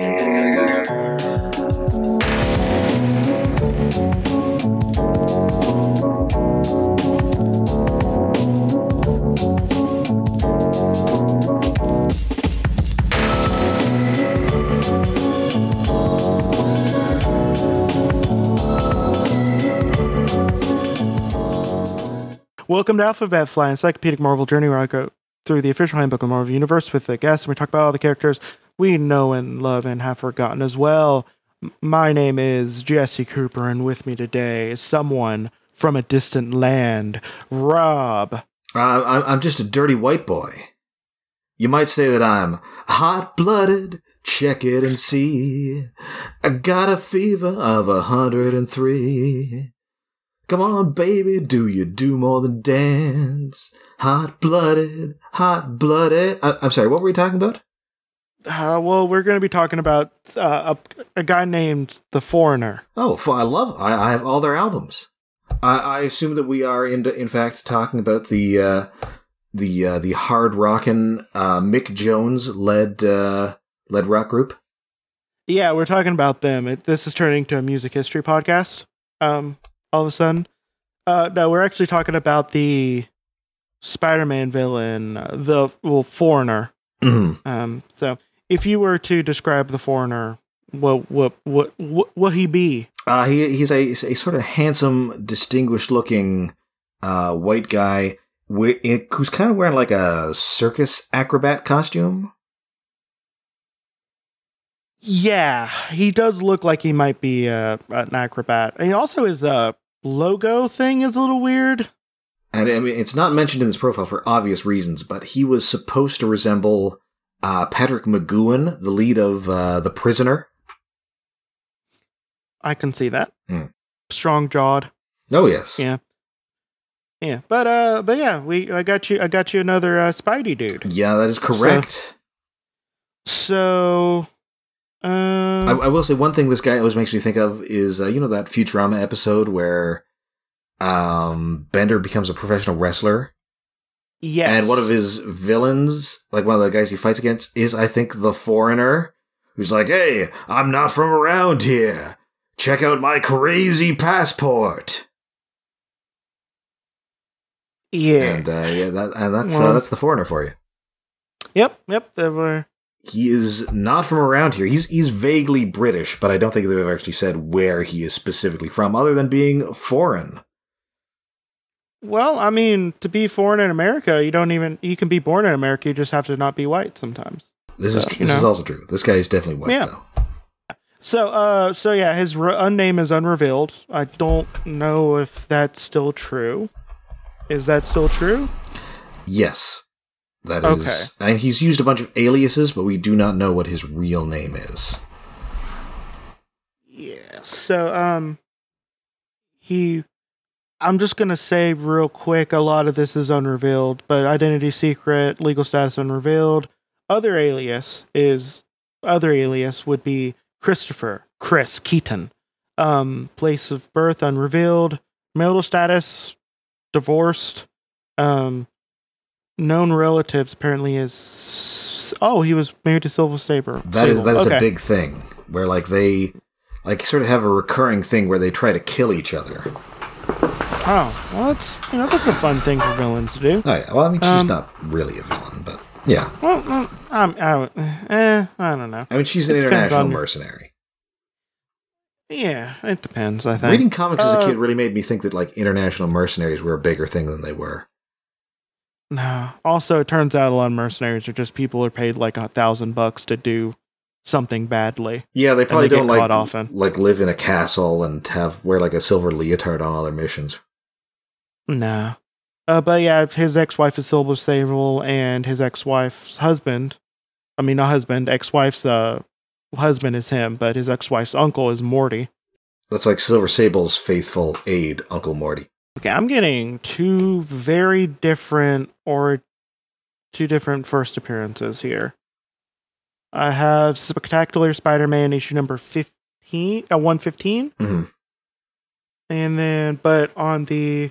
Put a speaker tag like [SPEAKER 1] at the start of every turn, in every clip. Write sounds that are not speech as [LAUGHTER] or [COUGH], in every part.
[SPEAKER 1] Welcome to Alphabet Flight, encyclopedic Marvel journey where I go through the official handbook of the Marvel Universe with the guests and we talk about all the characters we know and love and have forgotten as well. My name is Jesse Cooper, and with me today is someone from a distant land, Rob.
[SPEAKER 2] Uh, I'm, just a dirty white boy. You might say that I'm hot blooded. Check it and see. I got a fever of a hundred and three. Come on, baby, do you do more than dance? Hot blooded, hot blooded. I'm sorry, what were we talking about?
[SPEAKER 1] Uh, well, we're going to be talking about uh, a, a guy named The Foreigner.
[SPEAKER 2] Oh, I love. I, I have all their albums. I, I assume that we are in, in fact talking about the uh, the uh, the hard rockin' uh, Mick Jones led uh, led rock group.
[SPEAKER 1] Yeah, we're talking about them. It, this is turning to a music history podcast. Um, all of a sudden, uh, no, we're actually talking about the Spider-Man villain, the well, Foreigner.
[SPEAKER 2] Mhm.
[SPEAKER 1] Um, so if you were to describe the Foreigner, what what what what will he be?
[SPEAKER 2] Uh, he he's a, a sort of handsome, distinguished looking uh, white guy who's kind of wearing like a circus acrobat costume.
[SPEAKER 1] Yeah, he does look like he might be uh, an acrobat. And also his uh, logo thing is a little weird.
[SPEAKER 2] And I mean, it's not mentioned in his profile for obvious reasons, but he was supposed to resemble uh, Patrick McGoohan, the lead of uh, The Prisoner.
[SPEAKER 1] I can see that.
[SPEAKER 2] Hmm.
[SPEAKER 1] Strong jawed.
[SPEAKER 2] Oh yes,
[SPEAKER 1] Yeah. Yeah, but uh, but yeah, we I got you I got you another uh, Spidey dude.
[SPEAKER 2] yeah, that is correct.
[SPEAKER 1] So, um,
[SPEAKER 2] I, I will say one thing this guy always makes me think of is uh, you know that Futurama episode where um, Bender becomes a professional wrestler,
[SPEAKER 1] yes,
[SPEAKER 2] and one of his villains, like one of the guys he fights against, is I think the foreigner, who's like, "Hey, I'm not from around here. Check out my crazy passport."
[SPEAKER 1] yeah,
[SPEAKER 2] And uh, yeah, that, and that's uh, that's the foreigner for you.
[SPEAKER 1] yep, yep. There were
[SPEAKER 2] He is not from around here. He's he's vaguely British, but I don't think they've actually said where he is specifically from, other than being foreign.
[SPEAKER 1] Well, I mean, to be foreign in America, you don't even you can be born in America. You just have to not be white sometimes.
[SPEAKER 2] This is
[SPEAKER 1] So,
[SPEAKER 2] this
[SPEAKER 1] you
[SPEAKER 2] is also true. This guy is definitely white
[SPEAKER 1] Yeah.
[SPEAKER 2] though.
[SPEAKER 1] So, uh, so yeah, his r- unname is unrevealed. I don't know if that's still true. Is that still true?
[SPEAKER 2] Yes, that is.
[SPEAKER 1] Okay.
[SPEAKER 2] And he's used a bunch of aliases, but we do not know what his real name is.
[SPEAKER 1] Yeah. So, um, he, I'm just gonna say real quick. A lot of this is unrevealed, but identity secret, legal status unrevealed. Other alias is other alias would be Christopher Chris Keating. Um, place of birth unrevealed. Marital status divorced. Um, known relatives apparently is oh he was married to Silver Saber.
[SPEAKER 2] That is
[SPEAKER 1] Sable.
[SPEAKER 2] that is
[SPEAKER 1] okay.
[SPEAKER 2] a big thing where like they like sort of have a recurring thing where they try to kill each other.
[SPEAKER 1] Oh, well, that's you know that's a fun thing for villains to do.
[SPEAKER 2] Oh yeah. Well, I mean, she's
[SPEAKER 1] Um,
[SPEAKER 2] not really a villain, but yeah.
[SPEAKER 1] Well, well I'm, I, eh, I don't know.
[SPEAKER 2] I mean, she's an
[SPEAKER 1] It
[SPEAKER 2] international
[SPEAKER 1] on-
[SPEAKER 2] mercenary.
[SPEAKER 1] Yeah, it depends. I think.
[SPEAKER 2] Reading comics as a
[SPEAKER 1] Uh,
[SPEAKER 2] kid really made me think that like international mercenaries were a bigger thing than they were.
[SPEAKER 1] No. Also, it turns out a lot of mercenaries are just people who are paid like a thousand bucks to do something badly.
[SPEAKER 2] Yeah, they probably
[SPEAKER 1] they
[SPEAKER 2] don't like
[SPEAKER 1] often.
[SPEAKER 2] like live in a castle and have wear like a silver leotard on all their missions.
[SPEAKER 1] No. Uh, but yeah, his ex-wife is Silver Sable, and his ex-wife's husband. I mean, not husband. Ex-wife's uh husband is him, but his ex-wife's uncle is Morty.
[SPEAKER 2] That's like Silver Sable's faithful aide, Uncle Morty.
[SPEAKER 1] Okay, I'm getting two very different or two different first appearances here. I have Spectacular Spider-Man issue number 15, uh, 115,
[SPEAKER 2] Mhm.
[SPEAKER 1] and then but on the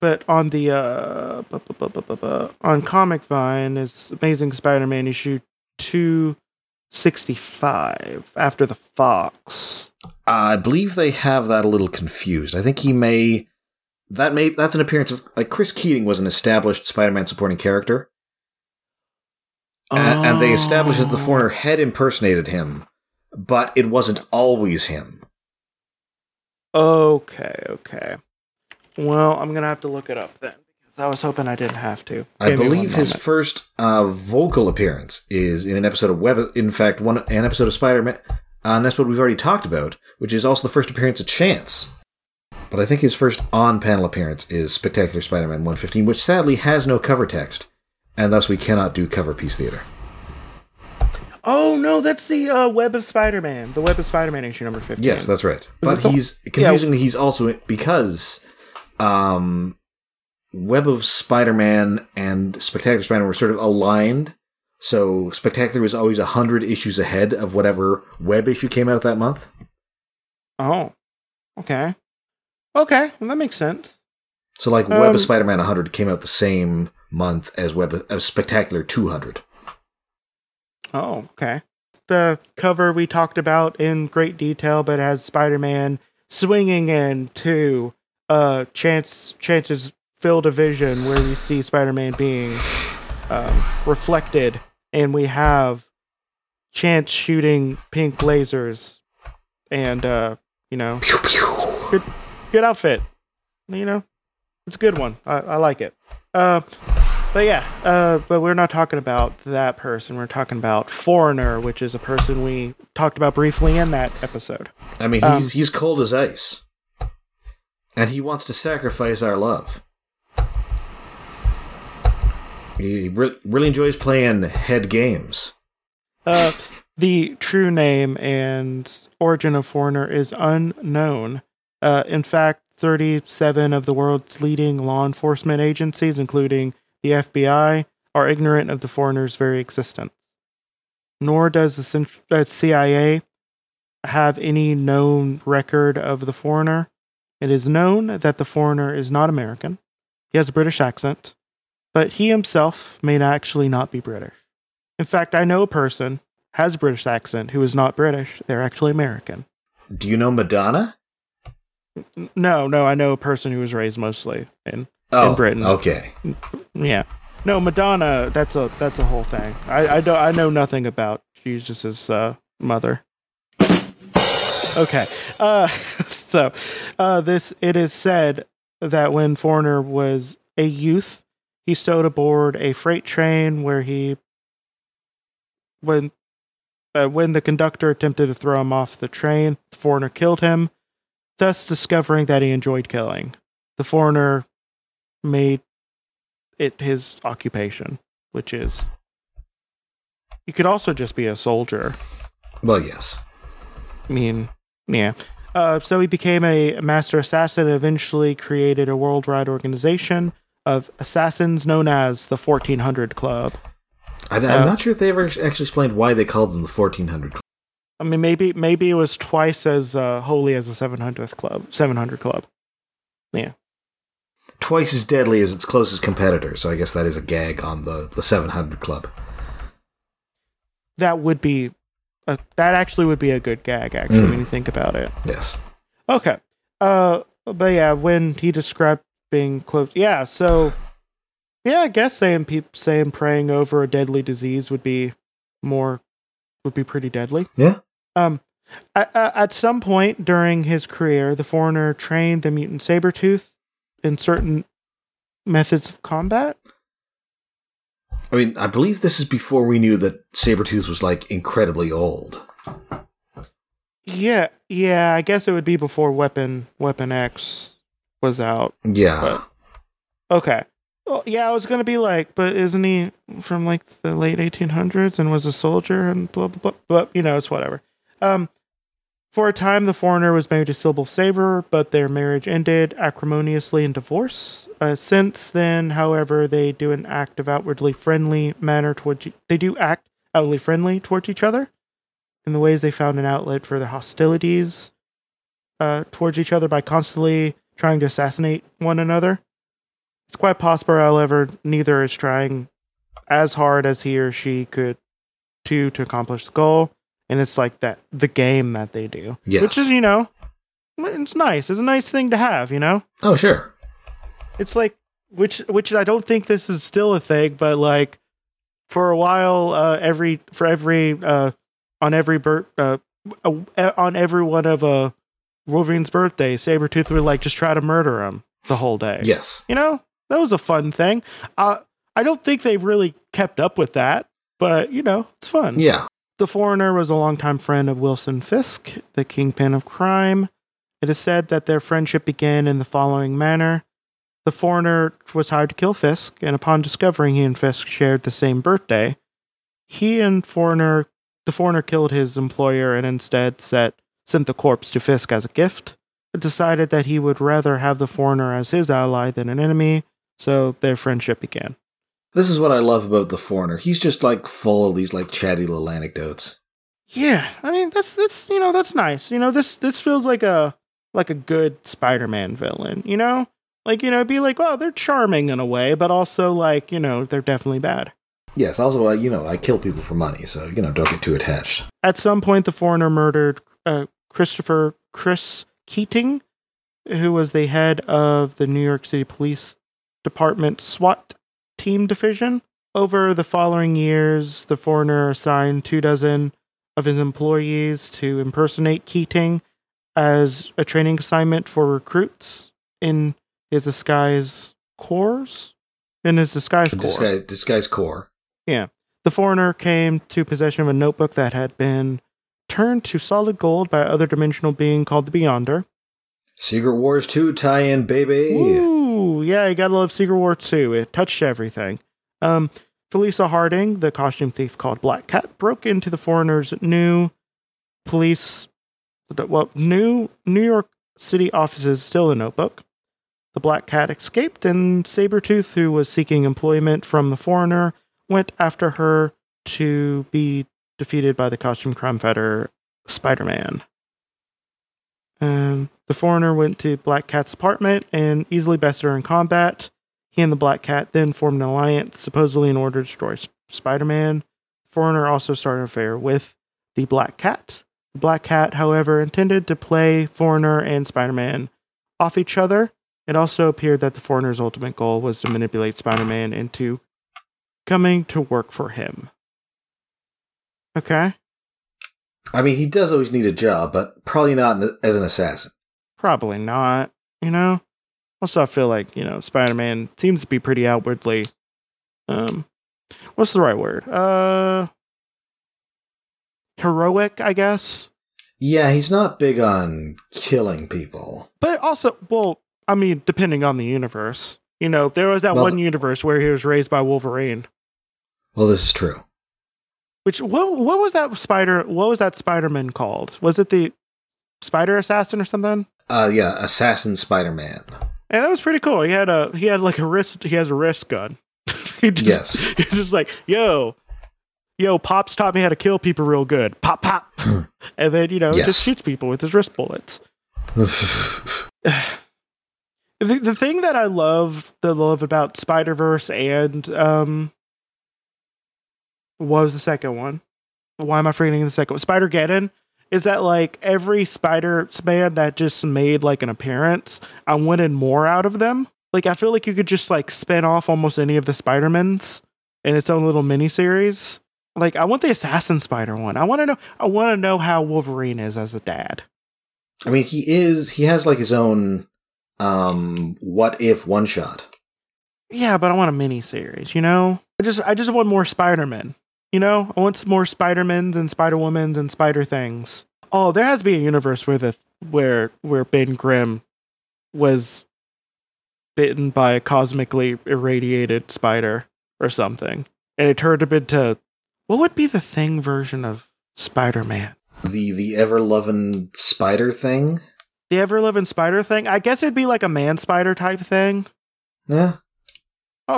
[SPEAKER 1] but on the uh bu- bu- bu- on Comic Vine is Amazing Spider-Man issue two sixty five after the Fox.
[SPEAKER 2] I believe they have that a little confused. I think he may that may that's an appearance of like Chris Keating was an established Spider-Man supporting character, A- and they established that the
[SPEAKER 1] Oh.
[SPEAKER 2] foreigner had impersonated him, but it wasn't always him.
[SPEAKER 1] Okay, okay. Well, I'm gonna have to look it up then because I was hoping I didn't have to.
[SPEAKER 2] I
[SPEAKER 1] Give one
[SPEAKER 2] believe his first uh, vocal appearance is in an episode of Web. In fact, one an episode of Spider-Man, uh, an episode we've already talked about, which is also the first appearance of Chance. But I think his first on-panel appearance is Spectacular Spider-Man 115, which sadly has no cover text, and thus we cannot do cover piece theater.
[SPEAKER 1] Oh no, that's the uh, Web of Spider-Man. The Web of Spider-Man issue number 15.
[SPEAKER 2] Yes, that's right. But he's confusingly he's also because um, Web of Spider-Man and Spectacular Spider-Man were sort of aligned. So Spectacular was always a hundred issues ahead of whatever Web issue came out that month.
[SPEAKER 1] Oh. Okay. Okay, well, that makes sense.
[SPEAKER 2] So like Web
[SPEAKER 1] Um,
[SPEAKER 2] of Spider-Man 100 came out the same month as Web of, Spectacular 200.
[SPEAKER 1] Oh, okay. The cover we talked about in great detail, but has Spider-Man swinging in into uh chance chances field of vision where we see Spider-Man being um, reflected, and we have Chance shooting pink lasers, and uh, you know,
[SPEAKER 2] Pew, pew.
[SPEAKER 1] good outfit. You know, it's a good one. I, I like it. Uh, but yeah, uh, but we're not talking about that person. We're talking about Foreigner, which is a person we talked about briefly in that episode.
[SPEAKER 2] I mean, he's,
[SPEAKER 1] Um,
[SPEAKER 2] he's cold as ice. And he wants to sacrifice our love. He re- really enjoys playing head games.
[SPEAKER 1] Uh, the true name and origin of Foreigner is unknown. Uh, in fact, 37 of the world's leading law enforcement agencies, including the FBI, are ignorant of the Foreigner's very existence. Nor does the uh, CIA have any known record of the Foreigner. It is known that the Foreigner is not American. He has a British accent, but he himself may actually not be British. In fact, I know a person has a British accent who is not British. They're actually American.
[SPEAKER 2] Do you know Madonna?
[SPEAKER 1] No, no, I know a person who was raised mostly in
[SPEAKER 2] Oh,
[SPEAKER 1] Britain.
[SPEAKER 2] Okay.
[SPEAKER 1] yeah. No, Madonna. That's a that's a whole thing. I I don't I know nothing about Jesus' uh, mother. Okay. Uh, [LAUGHS] so uh, this it is said that when Foreigner was a youth, he stowed aboard a freight train where he when uh, when the conductor attempted to throw him off the train, the foreigner killed him, thus discovering that he enjoyed killing. The foreigner made it his occupation, which is he could also just be a soldier.
[SPEAKER 2] Well, yes.
[SPEAKER 1] I mean, yeah. Uh, so he became a master assassin and eventually created a worldwide organization of assassins known as the 1400 Club.
[SPEAKER 2] I, am
[SPEAKER 1] Uh,
[SPEAKER 2] not sure if they ever actually explained why they called them the 1400 Club.
[SPEAKER 1] I mean, maybe maybe it was twice as uh, holy as the 700th Club, 700 Club. Yeah.
[SPEAKER 2] Twice as deadly as its closest competitor, so I guess that is a gag on the, the 700 Club.
[SPEAKER 1] That would be, a, that actually would be a good gag. Actually,
[SPEAKER 2] Mm.
[SPEAKER 1] when you think about it.
[SPEAKER 2] Yes.
[SPEAKER 1] Okay. Uh, but yeah, when he described being close, yeah. So, yeah, I guess saying peop saying praying over a deadly disease would be more, would be pretty deadly.
[SPEAKER 2] Yeah.
[SPEAKER 1] Um, at, at some point during his career, the foreigner trained the mutant Sabretooth in certain methods of combat.
[SPEAKER 2] I mean, I believe this is before we knew that Sabretooth was like incredibly old.
[SPEAKER 1] Yeah, yeah, I guess it would be before Weapon Weapon X was out.
[SPEAKER 2] Yeah.
[SPEAKER 1] Okay. Well, yeah, I was gonna be like, but isn't he from like the late 1800s and was a soldier and blah blah blah? But you know, it's whatever. Um, for a time, the foreigner was married to Silver Sable, but their marriage ended acrimoniously in divorce. Uh, since then, however, they do an act of outwardly friendly manner towards. They do act outwardly friendly towards each other, in the ways they found an outlet for their hostilities uh, towards each other by constantly trying to assassinate one another. It's quite possible, however, neither is trying as hard as he or she could to to accomplish the goal. And it's like that the game that they do,
[SPEAKER 2] Yes.
[SPEAKER 1] which is you know, it's nice. It's a nice thing to have, you know.
[SPEAKER 2] Oh, sure.
[SPEAKER 1] It's like which which I don't think this is still a thing, but like for a while, uh, every for every uh, on every bir- uh, uh, on every one of uh Wolverine's birthday, Sabretooth would like just try to murder him the whole day.
[SPEAKER 2] Yes.
[SPEAKER 1] You know, that was a fun thing. Uh, I don't think they've really kept up with that, but you know, it's fun.
[SPEAKER 2] Yeah.
[SPEAKER 1] The foreigner was a longtime friend of Wilson Fisk, the kingpin of crime. It is said that their friendship began in the following manner. The foreigner was hired to kill Fisk, and upon discovering he and Fisk shared the same birthday, he and foreigner the foreigner killed his employer and instead set, sent the corpse to Fisk as a gift. But decided that he would rather have the foreigner as his ally than an enemy, so their friendship began.
[SPEAKER 2] This is what I love about the foreigner. He's just like full of these like chatty little anecdotes.
[SPEAKER 1] Yeah, I mean that's that's you know that's nice. You know this this feels like a like a good Spider-Man villain. You know, like you know, be like, oh, they're charming in a way, but also like you know they're definitely bad.
[SPEAKER 2] Yes. Also, uh, you know, I kill people for money, so you know, don't get too attached.
[SPEAKER 1] At some point, the foreigner murdered uh, Christopher Chris Keating, who was the head of the New York City Police Department SWAT team division. Over the following years, the foreigner assigned two dozen of his employees to impersonate Keating as a training assignment for recruits in his disguise corps. In his disguise corps.
[SPEAKER 2] Disguise, disguise Yeah.
[SPEAKER 1] The foreigner came to possession of a notebook that had been turned to solid gold by other dimensional being called the Beyonder.
[SPEAKER 2] Secret Wars 2 tie-in, baby.
[SPEAKER 1] Ooh, yeah, you gotta love Secret War 2. It touched everything. Um, Felicia Harding, the costume thief called Black Cat, broke into the foreigner's new police, well, new New York City offices, still a notebook. The Black Cat escaped, and Sabretooth, who was seeking employment from the foreigner, went after her to be defeated by the costume crime fighter Spider Man. Um, the foreigner went to Black Cat's apartment and easily bested her in combat. He and the Black Cat then formed an alliance, supposedly in order to destroy S- Spider Man. Foreigner also started an affair with the Black Cat. The Black Cat, however, intended to play Foreigner and Spider Man off each other. It also appeared that the Foreigner's ultimate goal was to manipulate Spider Man into coming to work for him. Okay,
[SPEAKER 2] I mean, he does always need a job, but probably not as an assassin.
[SPEAKER 1] Probably not. You know, also I feel like you know Spider Man seems to be pretty outwardly. Um, what's the right word? Uh, heroic, I guess.
[SPEAKER 2] Yeah, he's not big on killing people.
[SPEAKER 1] But also, well, I mean, depending on the universe. You know, there was that
[SPEAKER 2] Well,
[SPEAKER 1] one universe where he was raised by Wolverine.
[SPEAKER 2] Well, this is true.
[SPEAKER 1] Which what what was that spider? What was that Spider-Man called? Was it the Spider Assassin or something?
[SPEAKER 2] Uh, yeah, Assassin Spider-Man.
[SPEAKER 1] And that was pretty cool. He had a he had like a wrist. He has a wrist gun. [LAUGHS] he just,
[SPEAKER 2] Yes. [LAUGHS]
[SPEAKER 1] He's just like yo, yo. Pops taught me how to kill people real good. Pop pop, and then you know
[SPEAKER 2] Yes.
[SPEAKER 1] just shoots people with his wrist bullets. [SIGHS] [SIGHS] the, the thing that I love the love about Spider Verse and um, what was the second one? Why am I forgetting the second one? Spider Geddon is that like every Spider Man that just made like an appearance, I wanted more out of them. Like I feel like you could just like spin off almost any of the Spider-Mans in its own little mini series. Like I want the Assassin Spider one. I want to know. I want to know how Wolverine is as a dad.
[SPEAKER 2] I mean, he is. He has like his own. Um, what if one shot?
[SPEAKER 1] Yeah, but I want a mini series, you know? I just I just want more Spider-Man. You know? I want some more Spider-Mans and Spider-Womans and Spider things. Oh, there has to be a universe where the where where Ben Grimm was bitten by a cosmically irradiated spider or something. And it turned him into what would be the thing version of Spider-Man?
[SPEAKER 2] The the ever loving spider thing.
[SPEAKER 1] The ever living spider thing? I guess it'd be like a man spider type thing.
[SPEAKER 2] Yeah.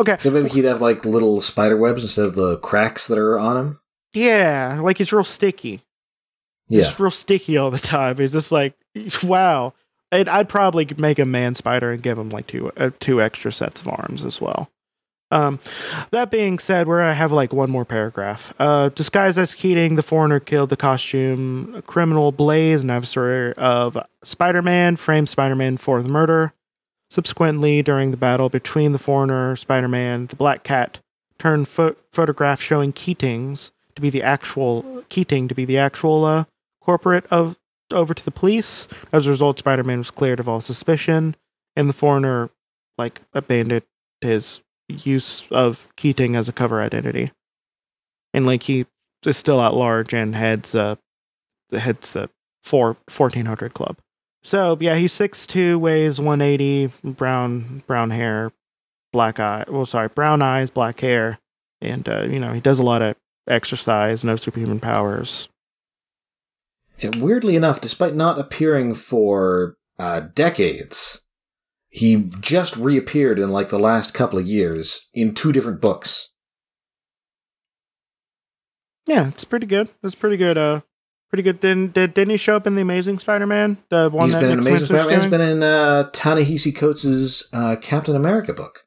[SPEAKER 1] Okay.
[SPEAKER 2] So maybe he'd have like little spider webs instead of the cracks that are on him.
[SPEAKER 1] Yeah, like he's real sticky.
[SPEAKER 2] Yeah.
[SPEAKER 1] It's real sticky all the time. It's just like, wow. And I'd probably make a man spider and give him like two uh, two extra sets of arms as well. Um, that being said, where I have like one more paragraph. Uh, disguised as Keating, the foreigner killed the costume criminal Blaze, an adversary of Spider-Man, framed Spider-Man for the murder. Subsequently, during the battle between the foreigner, Spider-Man, the Black Cat turned pho- photograph showing Keating's to be the actual Keating to be the actual uh, corporate of over to the police. As a result, Spider-Man was cleared of all suspicion, and the foreigner like abandoned his use of Keating as a cover identity. And like he is still at large and heads uh heads the four, 1400 club. So yeah, he's 6'2, weighs 180, brown brown hair, black eye. Well, sorry, brown eyes, black hair, and uh, you know he does a lot of exercise, no superhuman powers.
[SPEAKER 2] And weirdly enough, despite not appearing for uh, decades, he just reappeared in like the last couple of years in two different books.
[SPEAKER 1] Yeah, it's pretty good. It's pretty good. Uh, pretty good. Then did didn't he show up in the Amazing Spider-Man? The one
[SPEAKER 2] He's
[SPEAKER 1] that
[SPEAKER 2] been in Amazing Spider-Man. He's been in uh, Ta-Nehisi Coates' uh, Captain America book.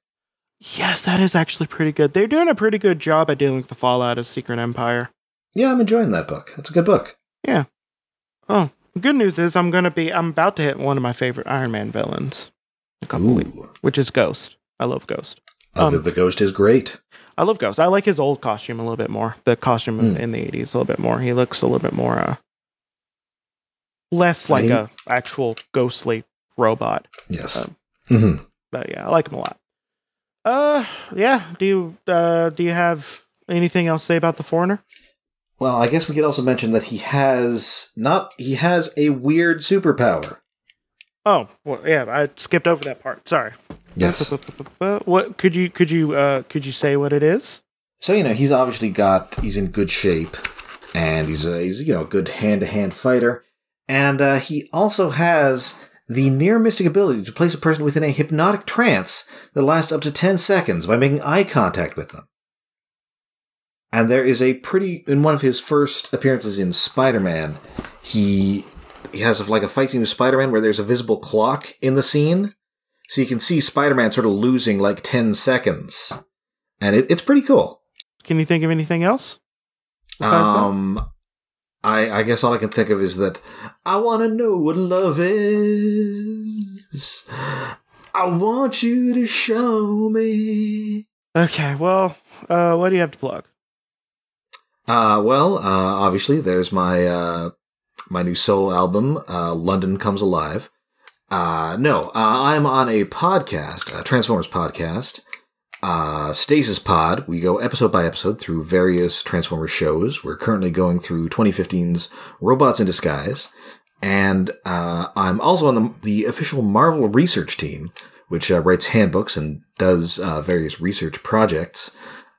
[SPEAKER 1] Yes, that is actually pretty good. They're doing a pretty good job at dealing with the fallout of Secret Empire.
[SPEAKER 2] Yeah, I'm enjoying that book. It's a good book.
[SPEAKER 1] Yeah. Oh, good news is I'm gonna be. I'm about to hit one of my favorite Iron Man villains. in A couple weeks, which is Ghost. I love Ghost.
[SPEAKER 2] Uh,
[SPEAKER 1] Um,
[SPEAKER 2] the, Ghost is great.
[SPEAKER 1] I love Ghost. I like his old costume a little bit more. The costume in-
[SPEAKER 2] Hmm.
[SPEAKER 1] in the '80s a little bit more. He looks a little bit more, uh, less like a actual ghostly robot.
[SPEAKER 2] Yes.
[SPEAKER 1] um,
[SPEAKER 2] hmm
[SPEAKER 1] But yeah, I like him a lot. Uh, yeah. Do you uh do you have anything else to say about the foreigner?
[SPEAKER 2] Well, I guess we could also mention that he has not. He has a weird superpower.
[SPEAKER 1] Oh, well, yeah. I skipped over that part. Sorry.
[SPEAKER 2] Yes. [LAUGHS]
[SPEAKER 1] What could you could you uh could you say what it is?
[SPEAKER 2] So you know he's obviously got he's in good shape, and he's a, he's you know a good hand to hand fighter, and uh, he also has the near mystic ability to place a person within a hypnotic trance that lasts up to ten seconds by making eye contact with them. And there is a pretty in one of his first appearances in Spider Man, he he has like a fight scene with Spider Man where there's a visible clock in the scene, so you can see Spider Man sort of losing like ten seconds, and it, it's pretty cool.
[SPEAKER 1] Can you think of anything else? besides that?
[SPEAKER 2] Um, I I guess all I can think of is that I want to know what love is. I want you to show me.
[SPEAKER 1] Okay. Well, uh, what do you have to plug?
[SPEAKER 2] Uh, well, uh, obviously there's my uh my new solo album, uh, London Comes Alive. Uh, no, uh, I'm on a podcast, a Transformers podcast. Uh, Stasis Pod. We go episode by episode through various Transformers shows. We're currently going through 2015's Robots in Disguise. And, uh, I'm also on the, the official Marvel research team, which, uh, writes handbooks and does, uh, various research projects.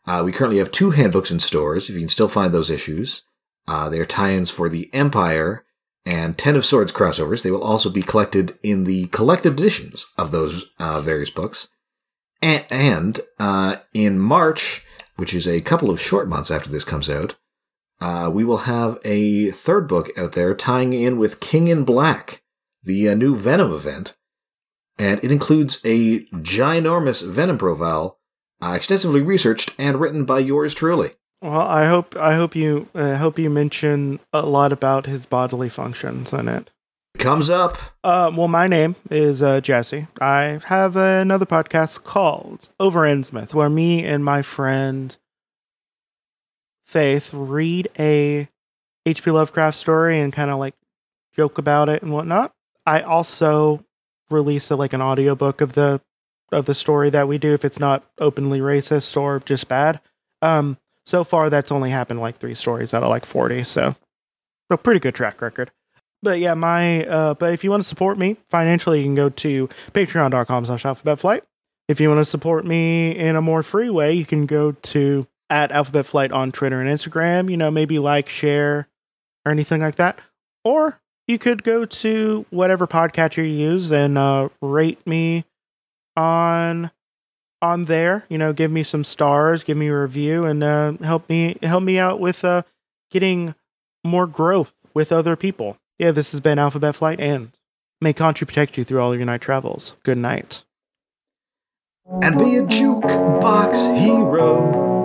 [SPEAKER 2] Uh, we currently have two handbooks in stores, if you can still find those issues. Uh, they're tie-ins for the Empyre and Ten of Swords crossovers. They will also be collected in the collected editions of those uh, various books. And, and uh, in March, which is a couple of short months after this comes out, uh, we will have a third book out there tying in with King in Black, the uh, new Venom event. And it includes a ginormous Venom profile, uh, extensively researched and written by yours truly.
[SPEAKER 1] Well, I hope I hope you uh, hope you mention a lot about his bodily functions in it.
[SPEAKER 2] Comes up.
[SPEAKER 1] Uh, well, my name is uh, Jesse. I have another podcast called Over Innsmouth, where me and my friend Faith read a H.P. Lovecraft story and kind of like joke about it and whatnot. I also release a, like an audiobook of the of the story that we do if it's not openly racist or just bad. Um, so far that's only happened like three stories out of like 40, so so pretty good track record but yeah, my uh, but if you want to support me financially, you can go to patreon.com slash alphabet flight. If you want to support me in a more free way, you can go to at alphabet flight on Twitter and Instagram, you know, maybe like, share, or anything like that. Or you could go to whatever podcatcher you use and uh, rate me on on there. You know, give me some stars, give me a review, and uh, help me help me out with uh, getting more growth with other people. Yeah, this has been Alphabet Flight, and may Country protect you through all your night travels. Good night.
[SPEAKER 2] and be a jukebox hero.